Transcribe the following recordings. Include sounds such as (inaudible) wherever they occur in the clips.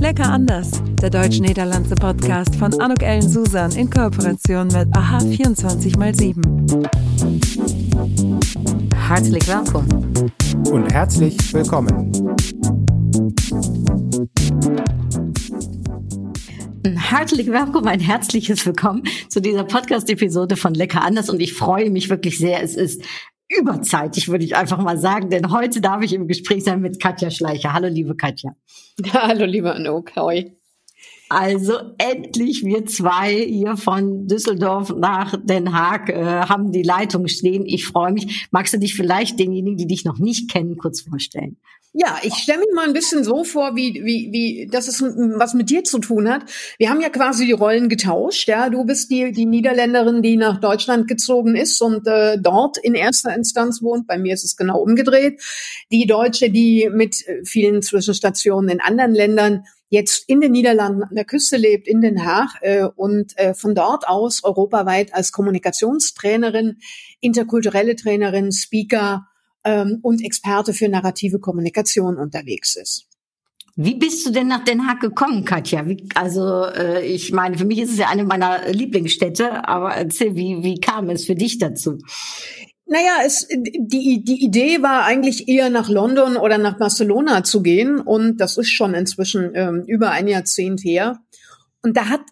Lecker anders, der deutsch-niederlandse Podcast von Anuk Ellen Susan in Kooperation mit AHA 24x7. Herzlich willkommen. Und herzlich willkommen. Herzlich willkommen, ein herzliches Willkommen zu dieser Podcast-Episode von Lecker anders und ich freue mich wirklich sehr. Es ist überzeitig, würde ich einfach mal sagen, denn heute darf ich im Gespräch sein mit Katja Schleicher. Hallo, liebe Katja. (laughs) Hallo, lieber Anouk. Hoi. Also endlich wir zwei hier von Düsseldorf nach Den Haag äh, haben die Leitung stehen. Ich freue mich. Magst du dich vielleicht denjenigen, die dich noch nicht kennen, kurz vorstellen? Ja, ich stelle mich mal ein bisschen so vor, wie, wie, wie, dass es was mit dir zu tun hat. Wir haben ja quasi die Rollen getauscht. Ja, du bist die, die Niederländerin, die nach Deutschland gezogen ist und äh, dort in erster Instanz wohnt. Bei mir ist es genau umgedreht. Die Deutsche, die mit äh, vielen Zwischenstationen in anderen Ländern jetzt in den Niederlanden an der Küste lebt, in Den Haag äh, und äh, von dort aus europaweit als Kommunikationstrainerin, interkulturelle Trainerin, Speaker ähm, und Experte für narrative Kommunikation unterwegs ist. Wie bist du denn nach Den Haag gekommen, Katja? Wie, also äh, ich meine, für mich ist es ja eine meiner Lieblingsstädte, aber erzähl, wie, wie kam es für dich dazu? Naja, es, die, die Idee war eigentlich eher nach London oder nach Barcelona zu gehen und das ist schon inzwischen ähm, über ein Jahrzehnt her. Und da hat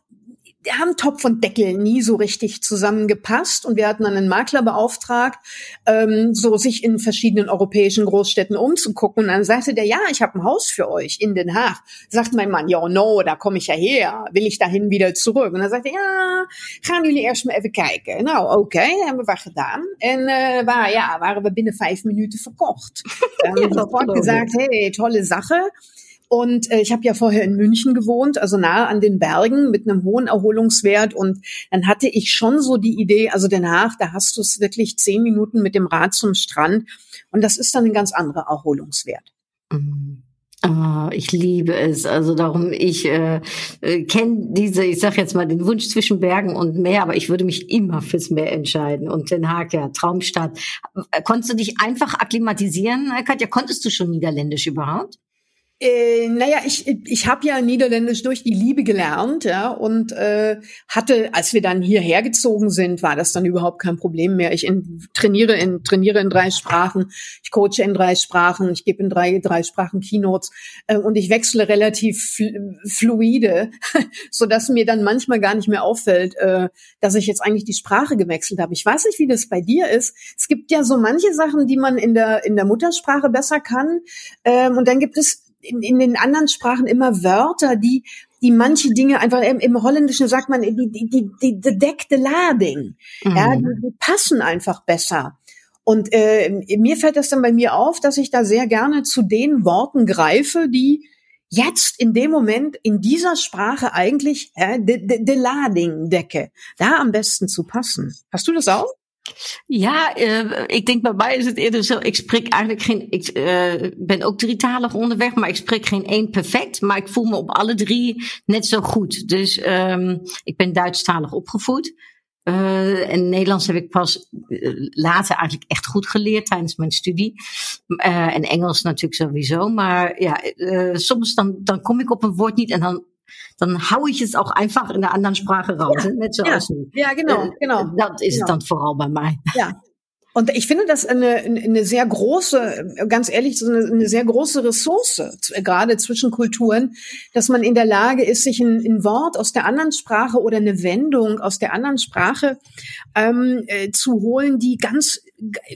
haben Topf und Deckel nie so richtig zusammengepasst und wir hatten einen Makler beauftragt, ähm, so sich in verschiedenen europäischen Großstädten umzugucken. Und dann sagte der, ja, ich habe ein Haus für euch in Den Haag. Sagt mein Mann, ja, no, da komme ich ja her, will ich dahin wieder zurück. Und dann sagte er, ja, gaan jullie eerst mal even kijken. Nou, oké, okay, hebben we gedaan. En uh, war, ja, waren wir binnen vijf Minuten verkocht. Dann haben wir sofort gesagt, hey, tolle Sache. Und äh, ich habe ja vorher in München gewohnt, also nahe an den Bergen mit einem hohen Erholungswert. Und dann hatte ich schon so die Idee, also danach, da hast du es wirklich zehn Minuten mit dem Rad zum Strand. Und das ist dann ein ganz anderer Erholungswert. Mhm. Oh, ich liebe es. Also darum, ich äh, äh, kenne diese, ich sag jetzt mal, den Wunsch zwischen Bergen und Meer, aber ich würde mich immer fürs Meer entscheiden. Und Den Haag, ja, Traumstadt. Konntest du dich einfach akklimatisieren, Katja? Konntest du schon Niederländisch überhaupt? Äh, naja, ich, ich habe ja Niederländisch durch die Liebe gelernt, ja, und äh, hatte, als wir dann hierher gezogen sind, war das dann überhaupt kein Problem mehr. Ich in, trainiere in trainiere in drei Sprachen, ich coache in drei Sprachen, ich gebe in drei drei Sprachen Keynotes äh, und ich wechsle relativ fl fluide, (laughs) so dass mir dann manchmal gar nicht mehr auffällt, äh, dass ich jetzt eigentlich die Sprache gewechselt habe. Ich weiß nicht, wie das bei dir ist. Es gibt ja so manche Sachen, die man in der in der Muttersprache besser kann, ähm, und dann gibt es in, in den anderen Sprachen immer Wörter, die die manche Dinge einfach im, im Holländischen sagt man die die die die gedeckte Lading, mhm. ja, die, die passen einfach besser. Und äh, mir fällt das dann bei mir auf, dass ich da sehr gerne zu den Worten greife, die jetzt in dem Moment in dieser Sprache eigentlich äh, de, de, de Lading decke, da am besten zu passen. Hast du das auch? Ja, uh, ik denk bij mij is het eerder zo. Ik spreek eigenlijk geen. Ik uh, ben ook drietalig onderweg, maar ik spreek geen één perfect. Maar ik voel me op alle drie net zo goed. Dus um, ik ben Duitsstalig opgevoed. Uh, en Nederlands heb ik pas later eigenlijk echt goed geleerd tijdens mijn studie. en Engels natuurlijk sowieso. Maar ja, soms dan, dan kom ik op een woord niet en dan dann hau ich es auch einfach in einer anderen Sprache raus. Ja, ja, ja genau, äh, genau. Das ist genau. dann voran bei mir. Ja, und ich finde das eine, eine sehr große, ganz ehrlich, so eine, eine sehr große Ressource, gerade zwischen Kulturen, dass man in der Lage ist, sich ein, ein Wort aus der anderen Sprache oder eine Wendung aus der anderen Sprache ähm, äh, zu holen, die ganz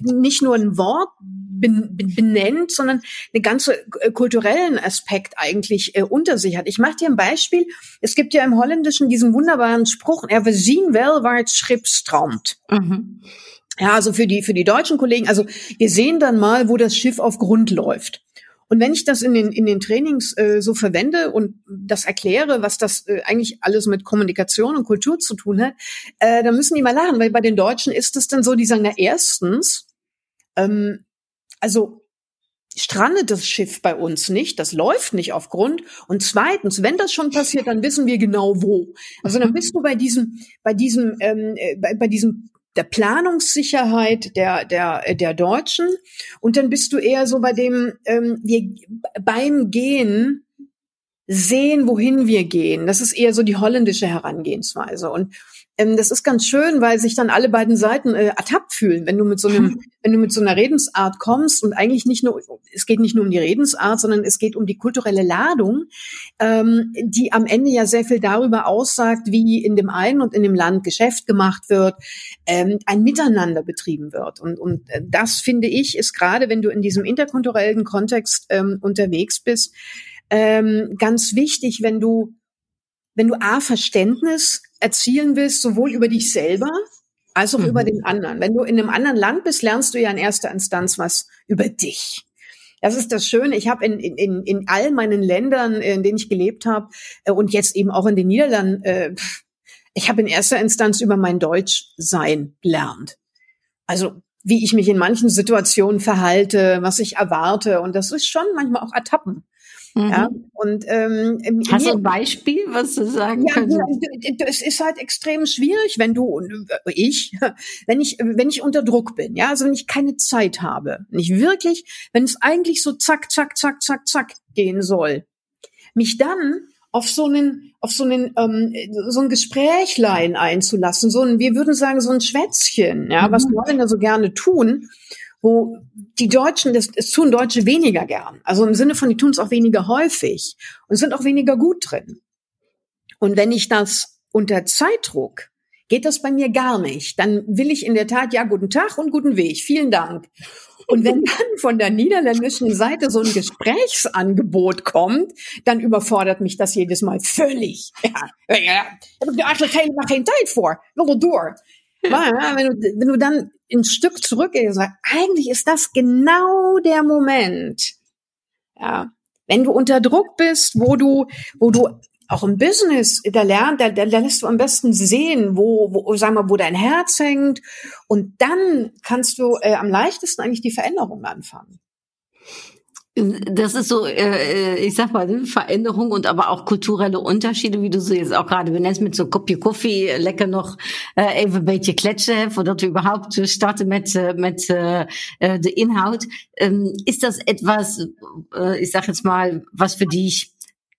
nicht nur ein Wort benennt, sondern einen ganze äh, kulturellen Aspekt eigentlich äh, unter sich hat. Ich mache dir ein Beispiel. Es gibt ja im Holländischen diesen wunderbaren Spruch, er we zien wel waar het schip stroomt. Mhm. Ja, also für die, für die deutschen Kollegen, also wir sehen dann mal, wo das Schiff auf Grund läuft. Und wenn ich das in den, in den Trainings äh, so verwende und das erkläre, was das äh, eigentlich alles mit Kommunikation und Kultur zu tun hat, äh, dann müssen die mal lachen, weil bei den Deutschen ist es dann so, die sagen, na erstens, ähm, also strandet das Schiff bei uns nicht, das läuft nicht auf Grund. Und zweitens, wenn das schon passiert, dann wissen wir genau wo. Also dann bist du bei diesem, bei diesem, ähm, äh, bei, bei diesem der Planungssicherheit der, der, der Deutschen. Und dann bist du eher so bei dem, ähm, wir beim Gehen sehen, wohin wir gehen. Das ist eher so die holländische Herangehensweise. Und ähm, das ist ganz schön, weil sich dann alle beiden Seiten äh, ertappt fühlen, wenn du mit so einem, wenn du mit so einer Redensart kommst und eigentlich nicht nur, es geht nicht nur um die Redensart, sondern es geht um die kulturelle Ladung, ähm, die am Ende ja sehr viel darüber aussagt, wie in dem einen und in dem Land Geschäft gemacht wird, ähm, ein Miteinander betrieben wird. Und, und äh, das finde ich ist gerade, wenn du in diesem interkulturellen Kontext ähm, unterwegs bist, ähm, ganz wichtig, wenn du wenn du A, Verständnis erzielen willst, sowohl über dich selber als auch mhm. über den anderen. Wenn du in einem anderen Land bist, lernst du ja in erster Instanz was über dich. Das ist das Schöne. Ich habe in, in, in all meinen Ländern, in denen ich gelebt habe, äh, und jetzt eben auch in den Niederlanden, äh, ich habe in erster Instanz über mein Deutschsein gelernt. Also wie ich mich in manchen Situationen verhalte, was ich erwarte. Und das ist schon manchmal auch Ertappen. Mhm. Ja, und ähm, hast du ein Beispiel, was du sagen ja, kannst? Es ist halt extrem schwierig, wenn du äh, ich, (laughs) wenn ich wenn ich unter Druck bin, ja, also wenn ich keine Zeit habe, nicht wirklich, wenn es eigentlich so zack zack zack zack zack gehen soll, mich dann auf so einen auf so einen ähm, so ein Gesprächlein einzulassen, so ein wir würden sagen so ein Schwätzchen, ja, mhm. was Leute so gerne tun wo die Deutschen, das, das tun Deutsche weniger gern. Also im Sinne von, die tun es auch weniger häufig und sind auch weniger gut drin. Und wenn ich das unter Zeitdruck, geht das bei mir gar nicht. Dann will ich in der Tat, ja, guten Tag und guten Weg. Vielen Dank. Und wenn (laughs) dann von der niederländischen Seite so ein Gesprächsangebot kommt, dann überfordert mich das jedes Mal völlig. Ja, ja, heb ik er eigenlijk helemaal geen tijd voor. Wil door. Weil, wenn, du, wenn du dann ein Stück zurückgehst und sagst, eigentlich ist das genau der Moment. Ja. Wenn du unter Druck bist, wo du, wo du auch im Business, da lernt, da, da, lässt du am besten sehen, wo, wo, sag mal, wo dein Herz hängt. Und dann kannst du äh, am leichtesten eigentlich die Veränderung anfangen. Das ist so, äh, ich sag mal, Veränderung und aber auch kulturelle Unterschiede, wie du so jetzt auch gerade benennst, mit so kopje koffie, lekker nog uh, even een beetje kletsen, voordat we überhaupt starten uh, met uh, de inhoud. Um, ist das etwas, uh, ich sag jetzt mal, was für dich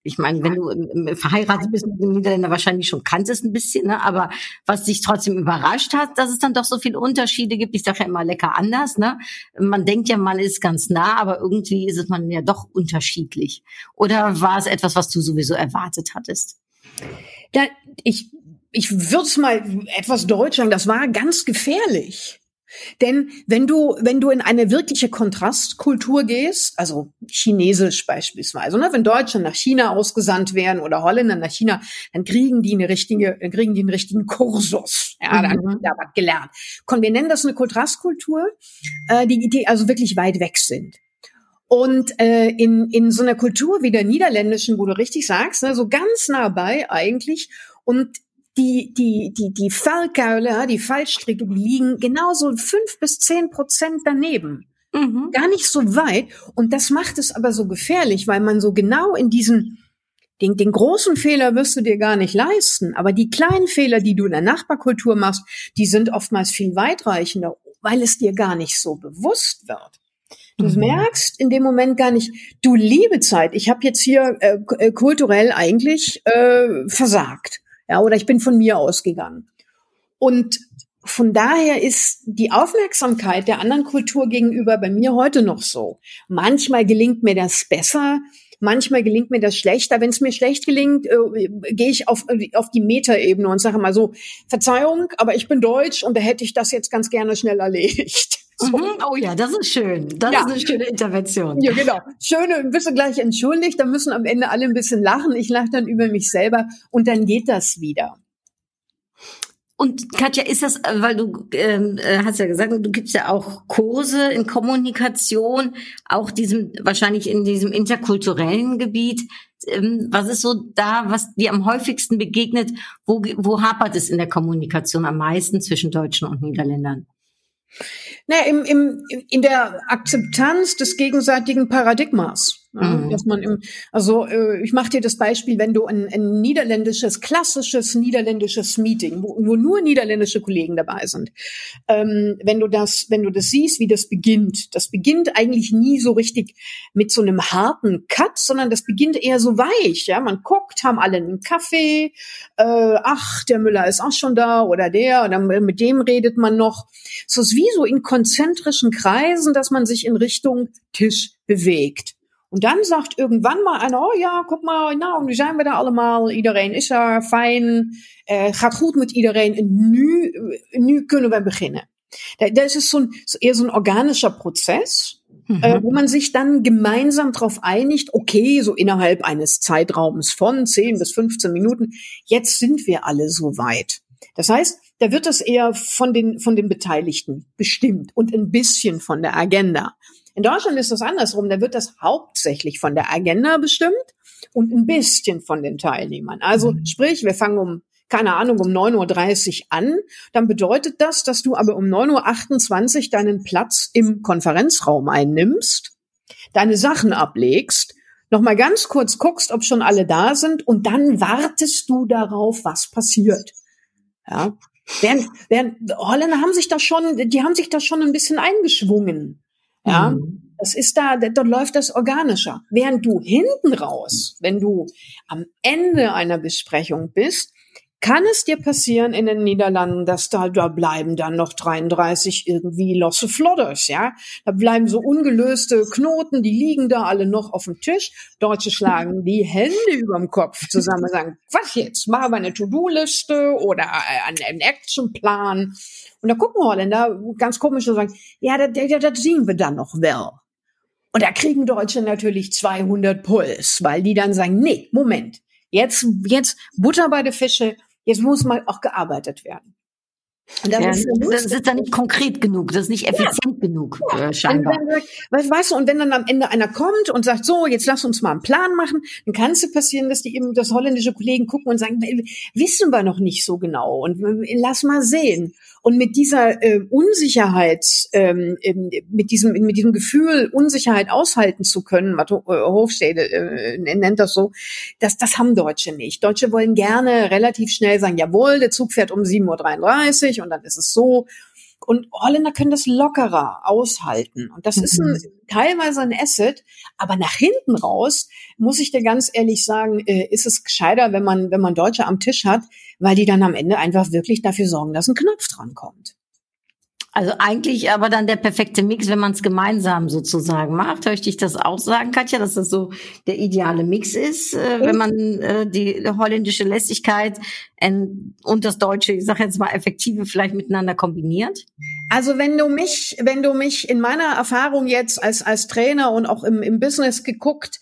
ich meine, wenn du verheiratet bist mit dem Niederländer, wahrscheinlich schon kanntest ein bisschen, ne? aber was dich trotzdem überrascht hat, dass es dann doch so viele Unterschiede gibt. Ich sage ja immer lecker anders. Ne? Man denkt ja, man ist ganz nah, aber irgendwie ist es man ja doch unterschiedlich. Oder war es etwas, was du sowieso erwartet hattest? Ja, ich, ich würde es mal etwas deutsch sagen, das war ganz gefährlich. Denn wenn du, wenn du in eine wirkliche Kontrastkultur gehst, also chinesisch beispielsweise, ne, wenn Deutsche nach China ausgesandt werden oder Holländer nach China, dann kriegen die eine richtige, kriegen die einen richtigen Kursus. Ja, dann mhm. haben die da was gelernt. Komm, wir nennen das eine Kontrastkultur, äh, die, die also wirklich weit weg sind. Und äh, in, in so einer Kultur wie der niederländischen, wo du richtig sagst, ne, so ganz nah bei eigentlich. Und die, die, die, die Fallkeule, die Fallstricke, die liegen genauso fünf bis zehn Prozent daneben. Mhm. Gar nicht so weit. Und das macht es aber so gefährlich, weil man so genau in diesen, den, den großen Fehler wirst du dir gar nicht leisten. Aber die kleinen Fehler, die du in der Nachbarkultur machst, die sind oftmals viel weitreichender, weil es dir gar nicht so bewusst wird. Du mhm. merkst in dem Moment gar nicht, du liebe Zeit, ich habe jetzt hier äh, äh kulturell eigentlich äh, versagt. Ja, oder ich bin von mir ausgegangen. Und von daher ist die Aufmerksamkeit der anderen Kultur gegenüber bei mir heute noch so. Manchmal gelingt mir das besser, manchmal gelingt mir das schlechter. Wenn es mir schlecht gelingt, äh, gehe ich auf, äh, auf die Metaebene und sage mal so, Verzeihung, aber ich bin deutsch und da hätte ich das jetzt ganz gerne schnell erledigt. So. Mhm. Oh ja, das ist schön. Das ja. ist eine schöne Intervention. Ja, genau. Schöne, ein bisschen gleich entschuldigt, dann müssen am Ende alle ein bisschen lachen. Ich lache dann über mich selber und dann geht das wieder. Und Katja, ist das, weil du ähm, äh, hast ja gesagt, du gibst ja auch Kurse in Kommunikation, auch diesem wahrscheinlich in diesem interkulturellen Gebiet. Ähm, was ist so da, was dir am häufigsten begegnet? Wo, wo hapert es in der Kommunikation am meisten zwischen Deutschen und Niederländern? Naja, im, im, in der Akzeptanz des gegenseitigen Paradigmas. Mhm. Dass man im, also äh, ich mache dir das Beispiel, wenn du ein, ein niederländisches, klassisches niederländisches Meeting, wo, wo nur niederländische Kollegen dabei sind, ähm, wenn du das, wenn du das siehst, wie das beginnt, das beginnt eigentlich nie so richtig mit so einem harten Cut, sondern das beginnt eher so weich. Ja, man guckt, haben alle einen Kaffee, äh, ach, der Müller ist auch schon da oder der, oder mit dem redet man noch. So ist wie so in konzentrischen Kreisen, dass man sich in Richtung Tisch bewegt. Und dann sagt irgendwann mal einer, oh ja, guck mal, nou, nu zijn we er allemaal. Iedereen is er, fijn, uh, gaat goed met iedereen. En nu, nu kunnen we beginnen. Das ist so ein, eher so ein organischer Prozess, mhm. äh, wo man sich dann gemeinsam darauf einigt, okay, so innerhalb eines Zeitraums von 10 bis 15 Minuten, jetzt sind wir alle so weit. Das heißt, da wird das eher von den, von den Beteiligten bestimmt und ein bisschen von der Agenda. In Deutschland ist das andersrum. Da wird das hauptsächlich von der Agenda bestimmt und ein bisschen von den Teilnehmern. Also mhm. sprich, wir fangen um keine Ahnung, um 9.30 Uhr an, dann bedeutet das, dass du aber um 9.28 Uhr deinen Platz im Konferenzraum einnimmst, deine Sachen ablegst, nochmal ganz kurz guckst, ob schon alle da sind und dann wartest du darauf, was passiert. Ja. Während, während Holländer haben sich da schon, die haben sich da schon ein bisschen eingeschwungen. Ja, mhm. das ist da, dort läuft das organischer. Während du hinten raus, wenn du am Ende einer Besprechung bist, kann es dir passieren in den Niederlanden, dass da, da bleiben dann noch 33 irgendwie losse Flodders, ja? Da bleiben so ungelöste Knoten, die liegen da alle noch auf dem Tisch. Deutsche schlagen die Hände überm Kopf zusammen und sagen, was jetzt? Machen wir eine To-Do-Liste oder einen Actionplan? Und da gucken Holländer ganz komisch und sagen, ja, das, das, das sehen wir dann noch well. Und da kriegen Deutsche natürlich 200 Puls, weil die dann sagen, nee, Moment, jetzt, jetzt Butter bei der Fische, jetzt muss mal auch gearbeitet werden. Und ja, ist das ist dann nicht konkret genug, das ist nicht effizient ja. genug, äh, scheinbar. Dann, weißt du, und wenn dann am Ende einer kommt und sagt, so, jetzt lass uns mal einen Plan machen, dann kann es passieren, dass die eben, das holländische Kollegen gucken und sagen, wissen wir noch nicht so genau und lass mal sehen. Und mit dieser äh, Unsicherheit, ähm, mit diesem mit diesem Gefühl Unsicherheit aushalten zu können, was Hofstede äh, nennt das so, das das haben Deutsche nicht. Deutsche wollen gerne relativ schnell sagen, jawohl, der Zug fährt um 7.33 Uhr und dann ist es so. Und Holländer können das lockerer aushalten. Und das mhm. ist ein, mhm. teilweise ein Asset. Aber nach hinten raus, muss ich dir ganz ehrlich sagen, äh, ist es gescheiter, wenn man, wenn man Deutsche am Tisch hat, weil die dann am Ende einfach wirklich dafür sorgen, dass ein Knopf dran kommt. Also eigentlich aber dann der perfekte Mix, wenn man es gemeinsam sozusagen macht. Höre ich dich das auch sagen, Katja, dass das so der ideale Mix ist, äh, wenn man äh, die holländische Lässigkeit und das deutsche, ich sage jetzt mal effektive vielleicht miteinander kombiniert? Also wenn du mich, wenn du mich in meiner Erfahrung jetzt als als Trainer und auch im, im Business geguckt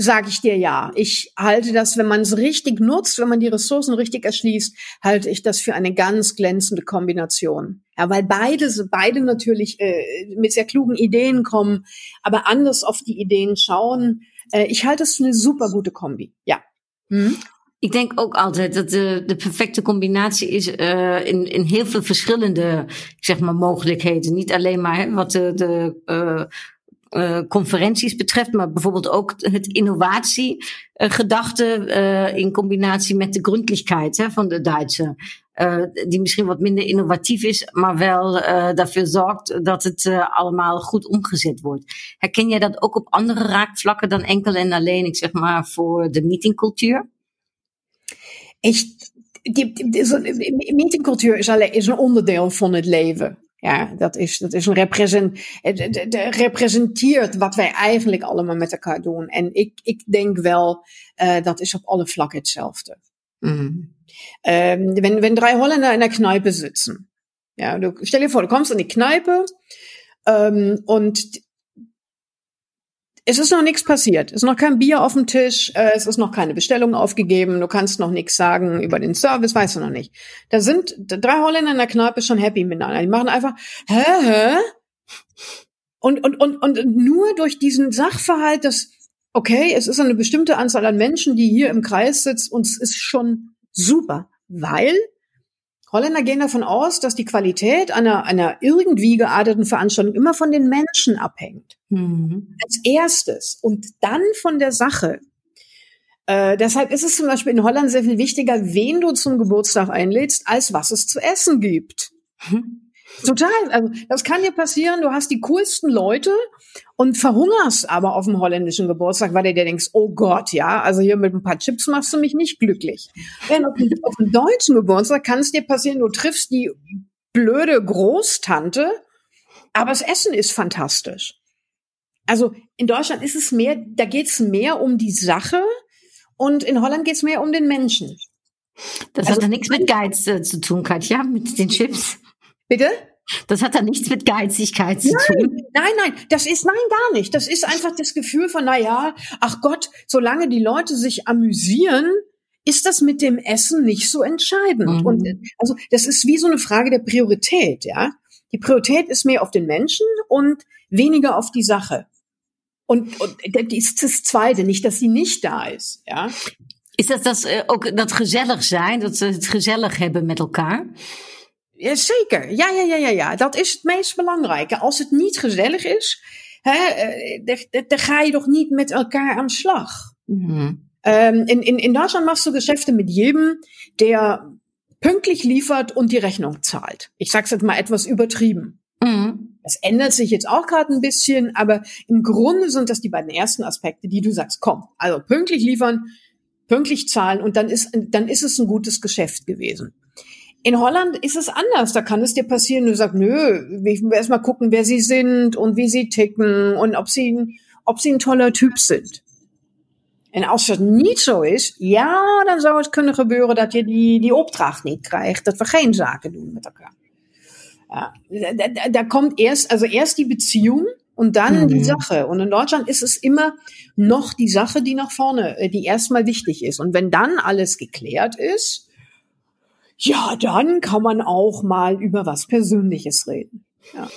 sage ich dir ja. Ich halte das, wenn man es richtig nutzt, wenn man die Ressourcen richtig erschließt, halte ich das für eine ganz glänzende Kombination. Ja, weil beide, beide natürlich äh, mit sehr klugen Ideen kommen, aber anders auf die Ideen schauen. Äh, ich halte es für eine super gute Kombi. Ja. Hm? Ik denk ook altijd dat de, de perfecte combinatie is uh, in, in heel veel verschillende zeg maar, mogelijkheden. Niet alleen maar hè, wat de, de uh, uh, conferenties betreft, maar bijvoorbeeld ook het innovatiegedachte uh, in combinatie met de gründlichkeit hè, van de Duitse. Uh, die misschien wat minder innovatief is, maar wel uh, zorgt dat het allemaal goed omgezet wordt. Herken jij dat ook op andere raakvlakken dan enkel en alleen, ik zeg maar, voor de meetingcultuur? Ik, die, meetingcultuur is, alleen, is een onderdeel van het leven. Ja, dat is, dat is een represent, het, representeert wat wij eigenlijk allemaal met elkaar doen. En ik, ik denk wel, uh, dat is op alle vlakken hetzelfde. Mhm. Ähm, wenn, wenn drei Holländer in der Kneipe sitzen, ja, du stell dir vor, du kommst in die Kneipe ähm, und es ist noch nichts passiert. Es ist noch kein Bier auf dem Tisch. Äh, es ist noch keine Bestellung aufgegeben. Du kannst noch nichts sagen über den Service, weißt du noch nicht. Da sind drei Holländer in der Kneipe schon happy miteinander. Die machen einfach, hä, hä? Und, und, und, und nur durch diesen Sachverhalt, dass, okay, es ist eine bestimmte Anzahl an Menschen, die hier im Kreis sitzt und es ist schon super, weil Holländer gehen davon aus, dass die Qualität einer, einer irgendwie gearteten Veranstaltung immer von den Menschen abhängt. Mhm. Als erstes und dann von der Sache. Äh, deshalb ist es zum Beispiel in Holland sehr viel wichtiger, wen du zum Geburtstag einlädst, als was es zu essen gibt. Mhm. Total. Also das kann dir passieren. Du hast die coolsten Leute und verhungerst aber auf dem holländischen Geburtstag, weil du dir denkst, oh Gott, ja, also hier mit ein paar Chips machst du mich nicht glücklich. Während auf, dem, auf dem deutschen Geburtstag kann es dir passieren, du triffst die blöde Großtante, aber das Essen ist fantastisch. Also in Deutschland ist es mehr, da geht es mehr um die Sache und in Holland geht es mehr um den Menschen. Das also, hat ja nichts mit Geiz äh, zu tun, Katja, mit den Chips. Bitte? Das hat da nichts mit Geizigkeit zu nein, tun. Nein, nein, das ist nein gar nicht. Das ist einfach das Gefühl von, na ja, ach Gott, solange die Leute sich amüsieren, ist das mit dem Essen nicht so entscheidend. Mhm. Und also das ist wie so eine Frage der Priorität, ja. Die Priorität ist mehr auf den Menschen und weniger auf die Sache. Und, und das ist das Zweite, nicht, dass sie nicht da ist, ja. Ist das das äh, ook dat gezellig zijn, dat ze het gezellig hebben met elkaar? Ja, zeker. Ja, ja, ja, ja, ja. Dat is het meest belangrijke. Als het niet gezellig is, eh, dan ga je toch niet met elkaar aan de slag. Mhm. Ähm, in, in, in Deutschland machst du Geschäfte mit jedem, der pünktlich liefert und die Rechnung zahlt. Ich sag's jetzt mal etwas übertrieben. Mhm. Das ändert sich jetzt auch gerade ein bisschen, aber im Grunde sind das die beiden ersten Aspekte, die du sagst, komm, also pünktlich liefern, pünktlich zahlen und dann ist, dann ist es ein gutes Geschäft gewesen. In Holland ist es anders. Da kann es dir passieren, du sagst, nö, ich will erst mal gucken, wer sie sind und wie sie ticken und ob sie, ob sie ein toller Typ sind. En als het niet zo is, ja, dan zou het kunnen gebeuren dat je die, die opdracht niet krijgt, dat we geen zaken doen met elkaar. Ja, da, da, da kommt erst, also erst die Beziehung und dann mhm. die Sache. Und in Deutschland ist es immer noch die Sache, die nach vorne, äh, die erstmal wichtig ist. Und wenn dann alles geklärt ist, ja, dann kann man auch mal über was Persönliches reden. Ja.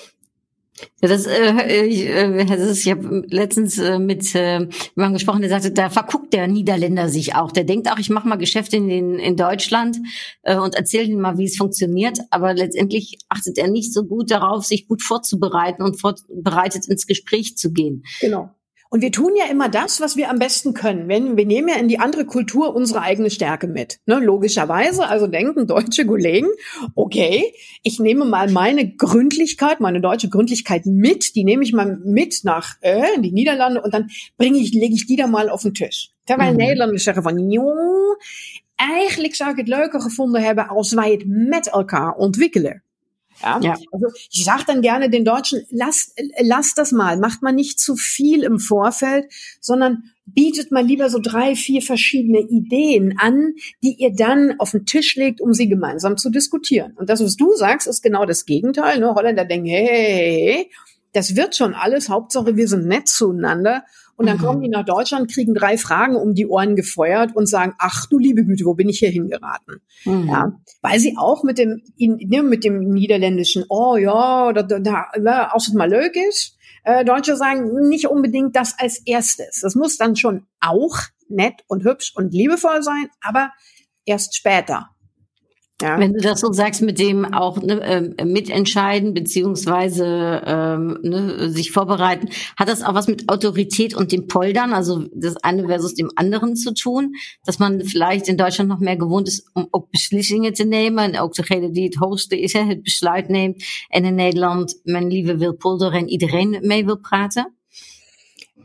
Ja, das, äh, ich, äh, das ist, ich habe letztens äh, mit äh, jemandem gesprochen, der sagte, da verguckt der Niederländer sich auch. Der denkt auch, ich mache mal Geschäfte in, den, in Deutschland äh, und erzähle ihm mal, wie es funktioniert. Aber letztendlich achtet er nicht so gut darauf, sich gut vorzubereiten und vorbereitet ins Gespräch zu gehen. Genau. Und wir tun ja immer das, was wir am besten können. Wenn, wir nehmen ja in die andere Kultur unsere eigene Stärke mit. Ne? Logischerweise, also denken deutsche Kollegen, okay, ich nehme mal meine Gründlichkeit, meine deutsche Gründlichkeit mit, die nehme ich mal mit nach äh, in die Niederlande und dann bringe ich, lege ich die da mal auf den Tisch. Terwijl mhm. Nederlanders zeggen van, joh, eigenlijk zou ik het leuker gevonden hebben als wij het met elkaar ontwikkelen. Ja? ja. Also ich sage dann gerne den Deutschen, lasst, lasst das mal, macht mal nicht zu viel im Vorfeld, sondern bietet mal lieber so drei, vier verschiedene Ideen an, die ihr dann auf den Tisch legt, um sie gemeinsam zu diskutieren. Und das, was du sagst, ist genau das Gegenteil. Ne? Holländer denken, hey, hey, hey, das wird schon alles, Hauptsache wir sind nett zueinander. Und dann mhm. kommen die nach Deutschland, kriegen drei Fragen um die Ohren gefeuert und sagen, ach du liebe Güte, wo bin ich hier hingeraten? Mhm. Ja, weil sie auch mit dem, ne, mit dem niederländischen, oh ja, da, da, da als het mal leuk ist, äh, Deutsche sagen nicht unbedingt das als erstes. Das muss dann schon auch nett und hübsch und liebevoll sein, aber erst später. Ja. Wenn du das so sagst, mit dem auch ne, äh, mitentscheiden beziehungsweise ähm, ne, sich vorbereiten, hat das auch was mit Autorität und dem Poldern, also das eine versus dem anderen zu tun, dass man vielleicht in Deutschland nog meer gewohnt is om ook beslissingen te nemen en ook degene die het hoogste is, hè, het besluit neemt en in Nederland men liever wil polderen en iedereen mee wil praten?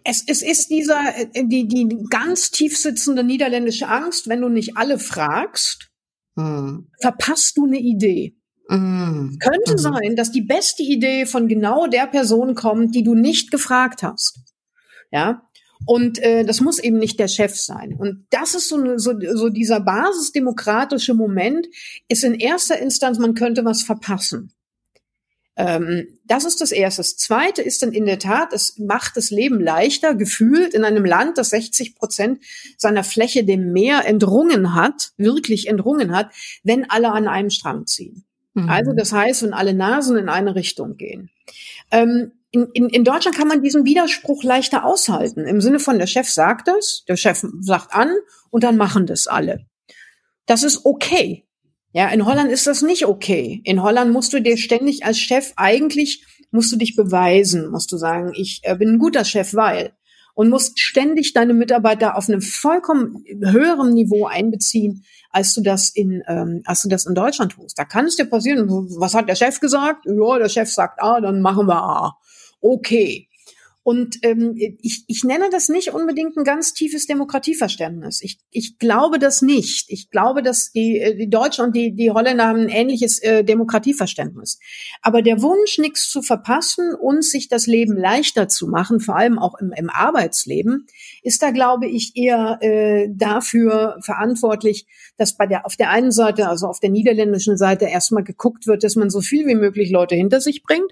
Es, es ist dieser, äh, die, die ganz tief sitzende niederländische Angst, wenn du nicht alle fragst, mhm. verpasst du eine Idee. Mhm. Könnte mhm. sein, dass die beste Idee von genau der Person kommt, die du nicht gefragt hast. Ja. Und äh, das muss eben nicht der Chef sein. Und das ist so, so, so dieser basisdemokratische Moment, ist in erster Instanz, man könnte was verpassen. Ähm, das ist das Erste. Das Zweite ist dann in der Tat, es macht das Leben leichter, gefühlt in einem Land, das 60 Prozent seiner Fläche dem Meer entrungen hat, wirklich entrungen hat, wenn alle an einem Strang ziehen. Mhm. Also das heißt, wenn alle Nasen in eine Richtung gehen. Ähm, in, in, in Deutschland kann man diesen Widerspruch leichter aushalten. Im Sinne von, der Chef sagt es, der Chef sagt an und dann machen das alle. Das ist okay. Ja, in Holland ist das nicht okay. In Holland musst du dir ständig als Chef eigentlich musst du dich beweisen, musst du sagen, ich äh, bin ein guter Chef, weil und musst ständig deine Mitarbeiter auf einem vollkommen höheren Niveau einbeziehen, als du das in ähm, als du das in Deutschland tust. Da kann es dir passieren. Was hat der Chef gesagt? Ja, der Chef sagt A, dann machen wir A. Okay. Und ähm, ich, ich nenne das nicht unbedingt ein ganz tiefes Demokratieverständnis. Ich, ich glaube das nicht. Ich glaube, dass die, äh, die Deutschen und die, die Holländer haben ein ähnliches äh, Demokratieverständnis. Aber der Wunsch, nichts zu verpassen und sich das Leben leichter zu machen, vor allem auch im, im Arbeitsleben, ist da, glaube ich, eher äh, dafür verantwortlich, dass bei der auf der einen Seite, also auf der niederländischen Seite, erstmal geguckt wird, dass man so viel wie möglich Leute hinter sich bringt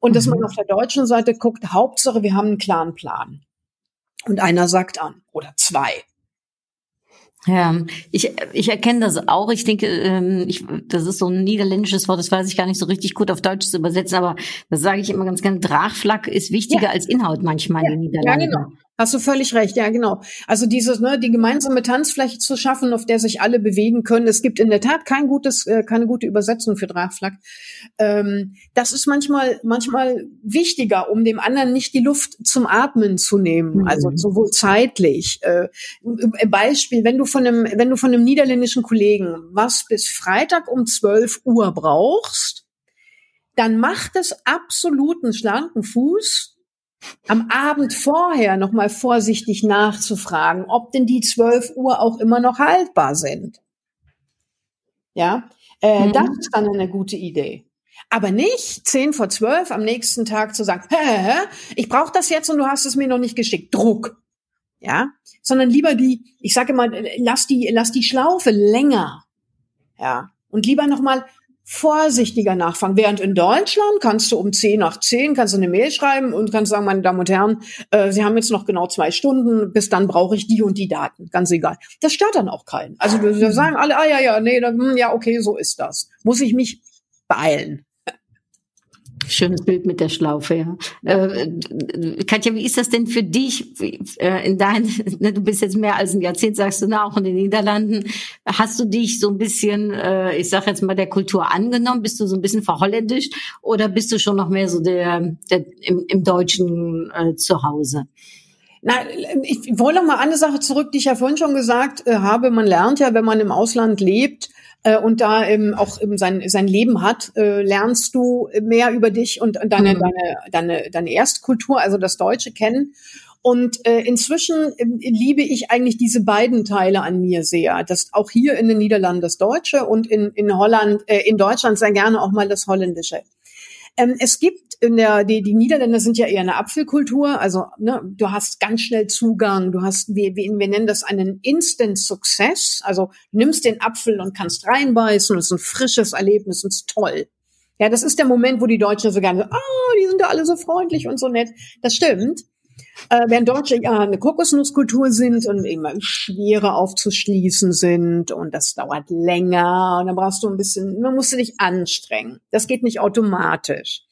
und dass man mhm. auf der deutschen Seite guckt, Hauptsache, wir haben einen klaren Plan. Und einer sagt an oder zwei. Ja, ich, ich erkenne das auch. Ich denke, ähm, ich, das ist so ein niederländisches Wort, das weiß ich gar nicht so richtig gut auf Deutsch zu übersetzen, aber das sage ich immer ganz gerne. Drachflack ist wichtiger ja. als Inhalt manchmal ja. in den Niederlanden. Ja, genau. Hast du völlig recht, ja, genau. Also dieses, ne, die gemeinsame Tanzfläche zu schaffen, auf der sich alle bewegen können. Es gibt in der Tat kein gutes, äh, keine gute Übersetzung für Drachflack. Ähm, das ist manchmal, manchmal wichtiger, um dem anderen nicht die Luft zum Atmen zu nehmen. Mhm. Also sowohl zeitlich. Äh, Beispiel, wenn du von einem, wenn du von einem niederländischen Kollegen was bis Freitag um 12 Uhr brauchst, dann macht es absoluten schlanken Fuß, am Abend vorher noch mal vorsichtig nachzufragen, ob denn die 12 Uhr auch immer noch haltbar sind. Ja, äh, mhm. das ist dann eine gute Idee. Aber nicht 10 vor 12 am nächsten Tag zu sagen, hä, hä, hä, ich brauche das jetzt und du hast es mir noch nicht geschickt. Druck. Ja, sondern lieber die, ich sage immer, lass die, lass die Schlaufe länger. Ja, und lieber noch mal vorsichtiger nachfragen. Während in Deutschland kannst du um 10 nach 10 kannst du eine Mail schreiben und kannst sagen, meine Damen und Herren, äh, Sie haben jetzt noch genau zwei Stunden, bis dann brauche ich die und die Daten. Ganz egal. Das stört dann auch keinen. Also wir sagen alle, ah ja, ja, nee, dann, hm, ja, okay, so ist das. Muss ich mich beeilen. Schönes Bild mit der Schlaufe, ja. Äh, Katja, wie ist das denn für dich äh, in dein, (laughs) ne, du bist jetzt mehr als ein Jahrzehnt, sagst du, na, auch in den Niederlanden. Hast du dich so ein bisschen, äh, ich sag jetzt mal, der Kultur angenommen? Bist du so ein bisschen verholländisch oder bist du schon noch mehr so der, der im, im Deutschen äh, zu Hause? Na, ich wollte noch mal eine Sache zurück, die ich ja vorhin schon gesagt äh, habe. Man lernt ja, wenn man im Ausland lebt, äh, und da ähm, auch eben sein, sein Leben hat, äh, lernst du mehr über dich und, und deine, mhm. deine, deine, deine Erstkultur, also das Deutsche kennen. Und äh, inzwischen äh, liebe ich eigentlich diese beiden Teile an mir sehr. Das auch hier in den Niederlanden das Deutsche und in, in Holland, äh, in Deutschland sehr gerne auch mal das Holländische. Ähm, es gibt in der, die, die Niederländer sind ja eher eine Apfelkultur, also ne, du hast ganz schnell Zugang, du hast, wir, wir, wir nennen das einen Instant Success, also nimmst den Apfel und kannst reinbeißen es ist ein frisches Erlebnis es ist toll. Ja, das ist der Moment, wo die Deutschen so gerne, ah, oh, die sind da alle so freundlich und so nett. Das stimmt. Äh, während Deutsche ja eine Kokosnusskultur sind und immer schwerer aufzuschließen sind und das dauert länger und dann brauchst du ein bisschen, man musst du dich anstrengen. Das geht nicht automatisch.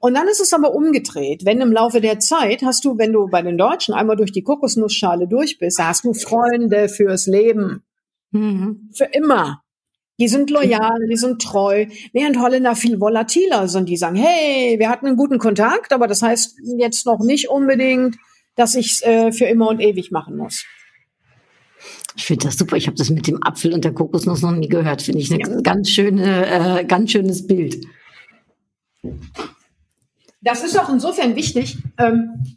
Und dann ist es aber umgedreht. Wenn im Laufe der Zeit hast du, wenn du bei den Deutschen einmal durch die Kokosnussschale durch bist, hast du Freunde fürs Leben. Mhm. Für immer. Die sind loyal, die sind treu, während Holländer viel volatiler sind. Die sagen, hey, wir hatten einen guten Kontakt, aber das heißt jetzt noch nicht unbedingt, dass ich es äh, für immer und ewig machen muss. Ich finde das super. Ich habe das mit dem Apfel und der Kokosnuss noch nie gehört. Finde ich ein ja. ganz schöne, äh, ganz schönes Bild. Das ist auch insofern wichtig. Ähm,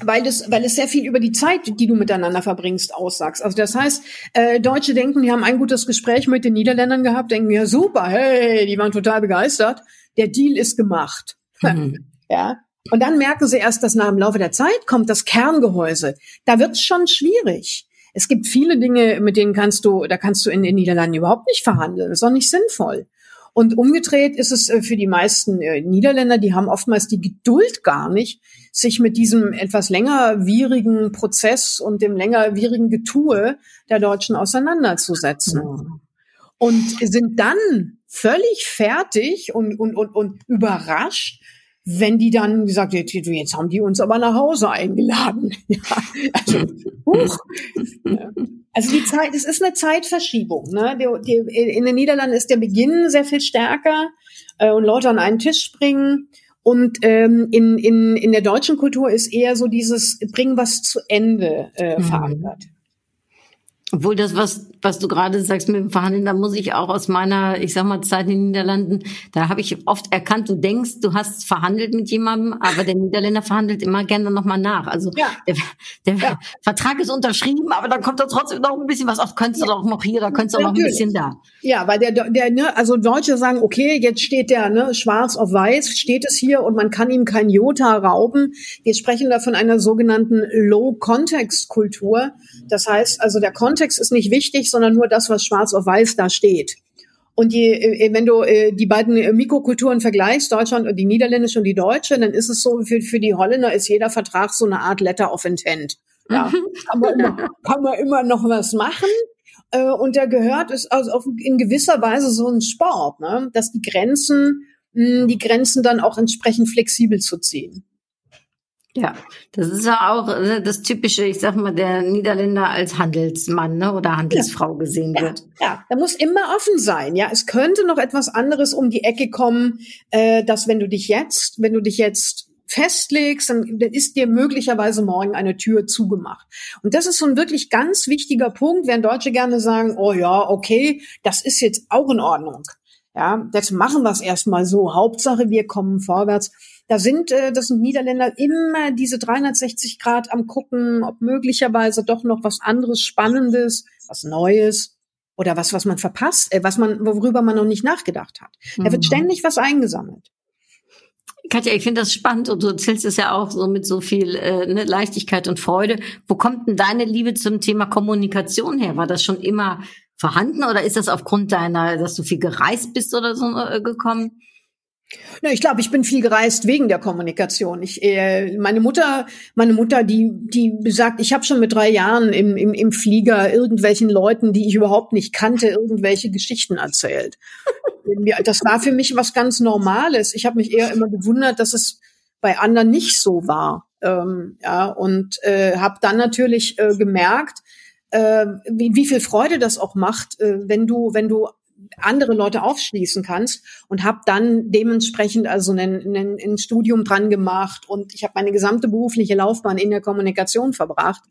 weil es, weil es sehr viel über die Zeit, die du miteinander verbringst, aussagst. Also das heißt, äh, Deutsche denken, die haben ein gutes Gespräch mit den Niederländern gehabt, denken ja super, hey, die waren total begeistert. Der Deal ist gemacht. Mhm. (laughs) Ja. Und dann merken sie erst, dass nach dem Laufe der Zeit kommt das Kerngehäuse. Da wird's schon schwierig. Es gibt viele Dinge, mit denen kannst du, da kannst du in den Niederlanden überhaupt nicht verhandeln. Das ist auch nicht sinnvoll. Und umgedreht ist es äh, für die meisten äh, Niederländer, die haben oftmals die Geduld gar nicht, sich mit diesem etwas längerwierigen Prozess und dem längerwierigen Getue der Deutschen auseinanderzusetzen. Mhm. Und sind dann völlig fertig und, und, und, und überrascht, wenn die dann gesagt, jetzt, jetzt haben die uns aber nach Hause eingeladen. (laughs) Ja, also, huch. Also die Zeit, es ist eine Zeitverschiebung. Ne? In den Niederlanden ist der Beginn sehr viel stärker äh, und Leute an einen Tisch springen. Und ähm, in, in, in der deutschen Kultur ist eher so dieses Bring was zu Ende äh, mhm. Obwohl das, was, was du gerade sagst mit dem Verhandeln, da muss ich auch aus meiner, ich sag mal, Zeit in den Niederlanden, da habe ich oft erkannt, du denkst, du hast verhandelt mit jemandem, aber der Niederländer verhandelt immer gerne nochmal nach. Also ja. der, der ja. Vertrag ist unterschrieben, aber dann kommt da trotzdem noch ein bisschen was auf, könntest du doch noch hier, da könntest du noch ein bisschen da. Ja, weil der, der, ne, also Deutsche sagen, okay, jetzt steht der, ne, schwarz auf weiß, steht es hier und man kann ihm kein Jota rauben. Wir sprechen da von einer sogenannten Low-Context-Kultur. Das heißt, also der Kontext Kontext ist nicht wichtig, sondern nur das, was schwarz auf weiß da steht. Und die, äh, wenn du äh, die beiden äh, Mikrokulturen vergleichst, Deutschland und die niederländische und die deutsche, dann ist es so, für, für die Holländer ist jeder Vertrag so eine Art Letter of Intent. Ja, (laughs) kann, man immer, kann man immer noch was machen. Und da gehört es also in gewisser Weise so ein Sport, ne? dass die Grenzen, die Grenzen dann auch entsprechend flexibel zu ziehen. Ja, das ist ja auch äh, das typische, ich sag mal, der Niederländer als Handelsmann ne, oder Handelsfrau gesehen ja, wird. Ja, da muss immer offen sein. Ja, es könnte noch etwas anderes um die Ecke kommen, äh, dass wenn du dich jetzt, wenn du dich jetzt festlegst, dann, dann ist dir möglicherweise morgen eine Tür zugemacht. Und das ist so ein wirklich ganz wichtiger Punkt, während Deutsche gerne sagen, oh ja, okay, das ist jetzt auch in Ordnung. Ja, jetzt machen wir es erstmal so. Hauptsache, wir kommen vorwärts. Da sind, äh, das sind Niederländer immer diese 360 Grad am gucken, ob möglicherweise doch noch was anderes Spannendes, was Neues oder was, was man verpasst, äh, was man, worüber man noch nicht nachgedacht hat. Da wird mhm. ständig was eingesammelt. Katja, ich finde das spannend und du erzählst es ja auch so mit so viel äh, ne, Leichtigkeit und Freude. Wo kommt denn deine Liebe zum Thema Kommunikation her? War das schon immer vorhanden oder ist das aufgrund deiner, dass du viel gereist bist oder so äh, gekommen? Na, ich glaube, ich bin viel gereist wegen der Kommunikation. Ich, äh, meine Mutter, meine Mutter, die, die sagt, ich habe schon mit drei Jahren im, im, im Flieger irgendwelchen Leuten, die ich überhaupt nicht kannte, irgendwelche Geschichten erzählt. (laughs) das war für mich was ganz Normales. Ich habe mich eher immer gewundert, dass es bei anderen nicht so war. Ähm, ja, und äh, habe dann natürlich äh, gemerkt, äh, wie, wie viel Freude das auch macht, äh, wenn du, wenn du andere Leute aufschließen kannst und habe dann dementsprechend also ein, Studium dran gemacht und ich habe meine gesamte berufliche Laufbahn in der Kommunikation verbracht.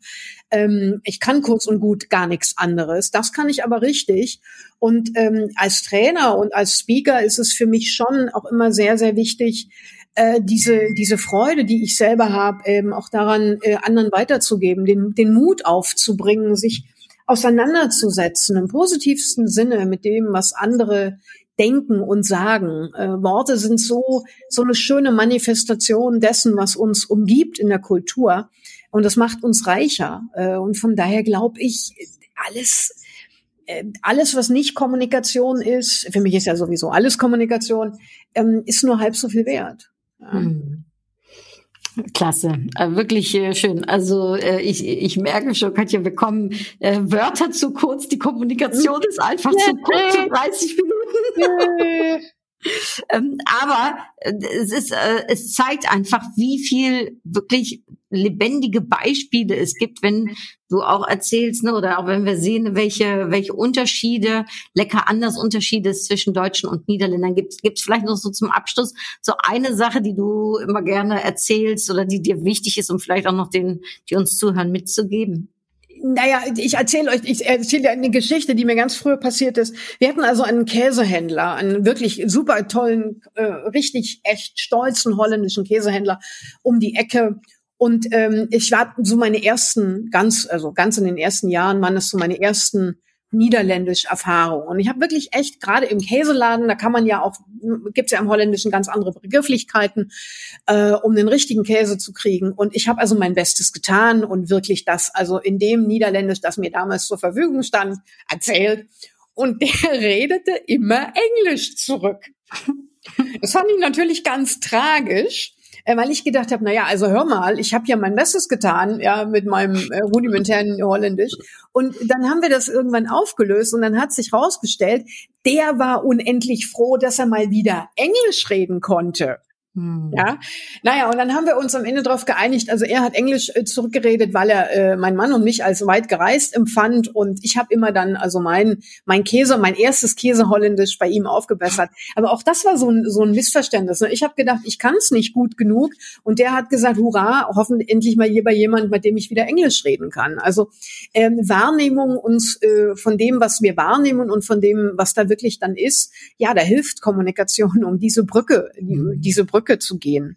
Ähm, ich kann kurz und gut gar nichts anderes. Das kann ich aber richtig. Und ähm, als Trainer und als Speaker ist es für mich schon auch immer sehr, sehr wichtig, äh, diese, diese Freude, die ich selber habe, ähm, auch daran, äh, anderen weiterzugeben, den, den Mut aufzubringen, sich auseinanderzusetzen, im positivsten Sinne mit dem, was andere denken und sagen. Äh, Worte sind so, so eine schöne Manifestation dessen, was uns umgibt in der Kultur. Und das macht uns reicher. Äh, und von daher glaube ich, alles, äh, alles, was nicht Kommunikation ist, für mich ist ja sowieso alles Kommunikation, ähm, ist nur halb so viel wert. Ja. Hm. Klasse, äh, wirklich äh, schön. Also äh, ich, ich merke schon, Katja, wir kommen äh, Wörter zu kurz, die Kommunikation ist einfach zu (laughs) kurz, zu 30 Minuten. (laughs) ähm, aber es ist, äh, es zeigt einfach, wie viel wirklich lebendige Beispiele es gibt, wenn du auch erzählst, ne, oder auch wenn wir sehen, welche, welche Unterschiede, lecker anders Unterschiede es zwischen Deutschen und Niederländern gibt. Gibt es vielleicht noch so zum Abschluss so eine Sache, die du immer gerne erzählst oder die dir wichtig ist, um vielleicht auch noch den, die uns zuhören, mitzugeben? Naja, ich erzähle euch, ich erzähle eine Geschichte, die mir ganz früh passiert ist. Wir hatten also einen Käsehändler, einen wirklich super tollen, äh, richtig echt stolzen holländischen Käsehändler um die Ecke. Und ähm, ich war so meine ersten, ganz, also ganz in den ersten Jahren waren das so meine ersten niederländisch Erfahrungen. Und ich habe wirklich echt gerade im Käseladen, da kann man ja auch, gibt's ja im Holländischen ganz andere Begrifflichkeiten, äh, um den richtigen Käse zu kriegen. Und ich habe also mein Bestes getan und wirklich das, also in dem Niederländisch, das mir damals zur Verfügung stand, erzählt. Und der redete immer Englisch zurück. Das fand ich natürlich ganz tragisch äh, weil ich gedacht habe, na ja, also hör mal, ich habe ja mein Bestes getan, ja, mit meinem äh, rudimentären Holländisch. Und dann haben wir das irgendwann aufgelöst und dann hat sich rausgestellt, der war unendlich froh, dass er mal wieder Englisch reden konnte. Hm. Ja, naja, und dann haben wir uns am Ende darauf geeinigt. Also er hat Englisch äh, zurückgeredet, weil er äh, mein Mann und mich als weit gereist empfand. Und ich habe immer dann also mein mein Käse, mein erstes Käse holländisch bei ihm aufgebessert. Aber auch das war so ein so ein Missverständnis. Ne? Ich habe gedacht, ich kann es nicht gut genug. Und der hat gesagt, hurra, hoffentlich endlich mal hier bei jemand, mit dem ich wieder Englisch reden kann. Also ähm, Wahrnehmung uns äh, von dem, was wir wahrnehmen und von dem, was da wirklich dann ist, ja, da hilft Kommunikation, um diese Brücke, die, mhm. diese Brücke Brücke zu gehen.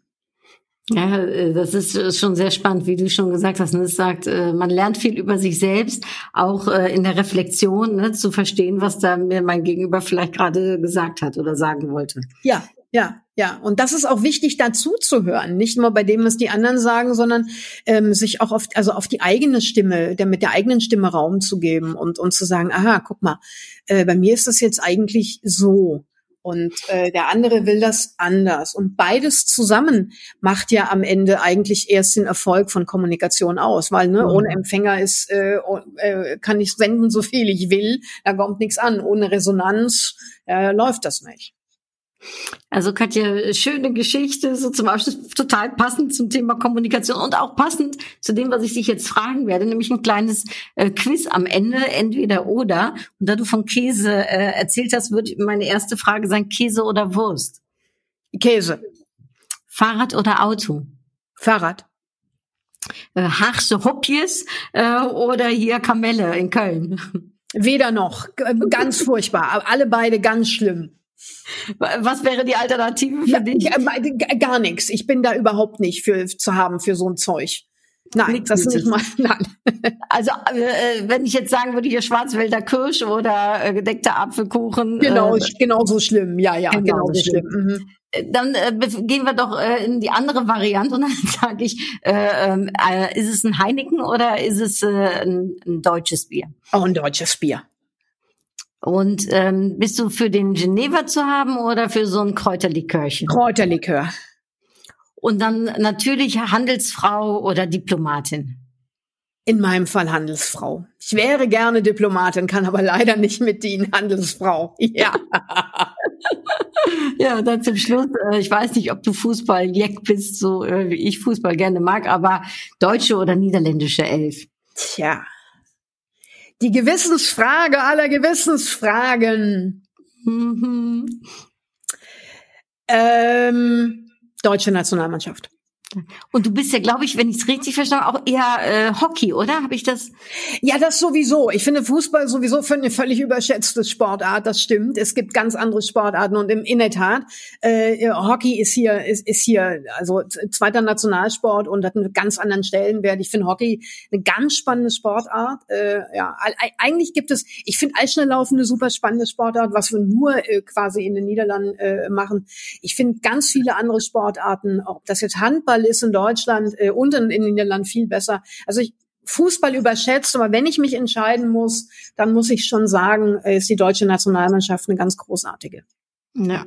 Ja, äh, das ist schon sehr spannend, wie du schon gesagt hast. Ne? Es sagt, äh, man lernt viel über sich selbst, auch äh, in der Reflexion ne, zu verstehen, was da mir mein Gegenüber vielleicht gerade gesagt hat oder sagen wollte. Ja, ja, ja. Und das ist auch wichtig, dazu zu hören. Nicht nur bei dem, was die anderen sagen, sondern ähm, sich auch auf, also auf die eigene Stimme, der mit der eigenen Stimme Raum zu geben und, und zu sagen, aha, guck mal, äh, bei mir ist das jetzt eigentlich so. Und äh, der andere will das anders. Und beides zusammen macht ja am Ende eigentlich erst den Erfolg von Kommunikation aus, weil ne, ohne mhm. Empfänger ist äh, äh, kann ich senden so viel ich will, da kommt nichts an. Ohne Resonanz äh, läuft das nicht. Also Katja, schöne Geschichte, so zum Abschluss total passend zum Thema Kommunikation und auch passend zu dem, was ich dich jetzt fragen werde, nämlich ein kleines äh, Quiz am Ende, entweder oder. Und da du von Käse äh, erzählt hast, wird meine erste Frage sein, Käse oder Wurst? Käse. Fahrrad oder Auto? Fahrrad. Äh, Harsche Hoppjes äh, oder hier Kamelle in Köln? Weder noch. Ganz furchtbar. Alle beide ganz schlimm. Was wäre die Alternative für ja, dich? Gar nichts. Ich bin da überhaupt nicht für zu haben für so ein Zeug. Nein, Nichts das ist nicht mal. (laughs) Nein. Also äh, wenn ich jetzt sagen würde, hier Schwarzwälder Kirsch oder äh, gedeckter Apfelkuchen. Genau, äh, genauso schlimm. Ja, ja, genau, so schlimm. schlimm. Mhm. Äh, dann äh, gehen wir doch äh, in die andere Variante und dann (laughs) sage ich, äh, ähm, äh, ist es ein Heineken oder ist es äh, ein, ein deutsches Bier? Oh, ein deutsches Bier. Und ähm, bist du für den Geneva zu haben oder für so ein Kräuterlikörchen? Kräuterlikör. Und dann natürlich Handelsfrau oder Diplomatin. In meinem Fall Handelsfrau. Ich wäre gerne Diplomatin, kann aber leider nicht mit dienen. Handelsfrau. (laughs) Ja. ja, dann zum Schluss. Äh, ich weiß nicht, ob du Fußball-Jack bist, so äh, wie ich Fußball gerne mag, aber deutsche oder niederländische Elf? Tja, die Gewissensfrage aller Gewissensfragen. Mhm. Ähm, deutsche Nationalmannschaft. Und du bist ja, glaube ich, wenn ich es richtig verstanden auch eher äh, Hockey, oder? Habe ich das? Ja, das sowieso. Ich finde Fußball sowieso für eine völlig überschätzte Sportart. Das stimmt. Es gibt ganz andere Sportarten und im, in der Tat äh, Hockey ist hier ist, ist hier also zweiter Nationalsport und hat einen ganz anderen Stellenwert. Ich finde Hockey eine ganz spannende Sportart. Äh, ja, eigentlich gibt es. Ich finde Eisschnelllaufen eine super spannende Sportart, was wir nur äh, quasi in den Niederlanden äh, machen. Ich finde ganz viele andere Sportarten, ob das jetzt Handball ist in Deutschland äh, und in, in den Niederlanden viel besser. Also ich, Fußball überschätzt, aber wenn ich mich entscheiden muss, dann muss ich schon sagen, äh, ist die deutsche Nationalmannschaft eine ganz großartige. Ja,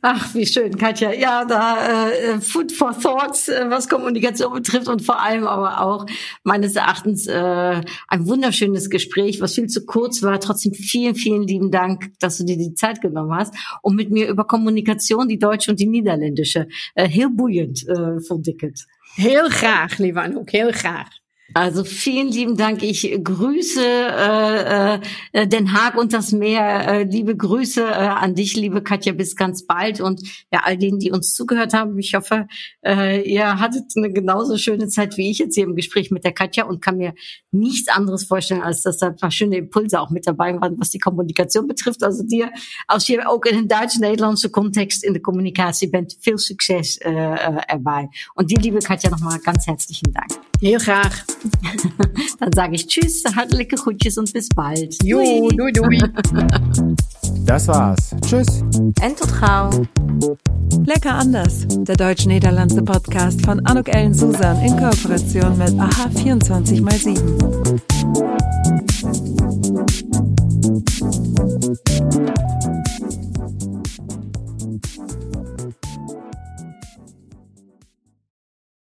Ach, wie schön, Katja. Ja, da äh, Food for Thoughts, äh, was Kommunikation betrifft und vor allem aber auch meines Erachtens äh, ein wunderschönes Gespräch, was viel zu kurz war. Trotzdem vielen, vielen lieben Dank, dass du dir die Zeit genommen hast, um mit mir über Kommunikation, die deutsche und die niederländische, äh, heel boeiend äh, verdicket. Heel graag, lieve Anouk, heel graag. Also vielen lieben Dank. Ich grüße äh, äh, Den Haag und das Meer. Äh, liebe Grüße äh, an dich, liebe Katja, bis ganz bald. Und ja, all denen, die uns zugehört haben, ich hoffe, äh, ihr hattet eine genauso schöne Zeit wie ich jetzt hier im Gespräch mit der Katja und kann mir nichts anderes vorstellen, als dass da ein paar schöne Impulse auch mit dabei waren, was die Kommunikation betrifft. Also dir, als je auch in een Duits-Nederlandse Kontext in der Kommunikation bent, viel Succes äh, äh, erbij. Und dir, liebe Katja, nochmal ganz herzlichen Dank. Heel graag. (laughs) Dann sage ich Tschüss, hartelijke groetjes und bis bald. Jo, doei, doei. Das war's. Tschüss. En tot gauw. Lecker anders. Der deutsch-niederlandse Podcast von Anuk Ellen Susan in Kooperation mit AHA 24x7.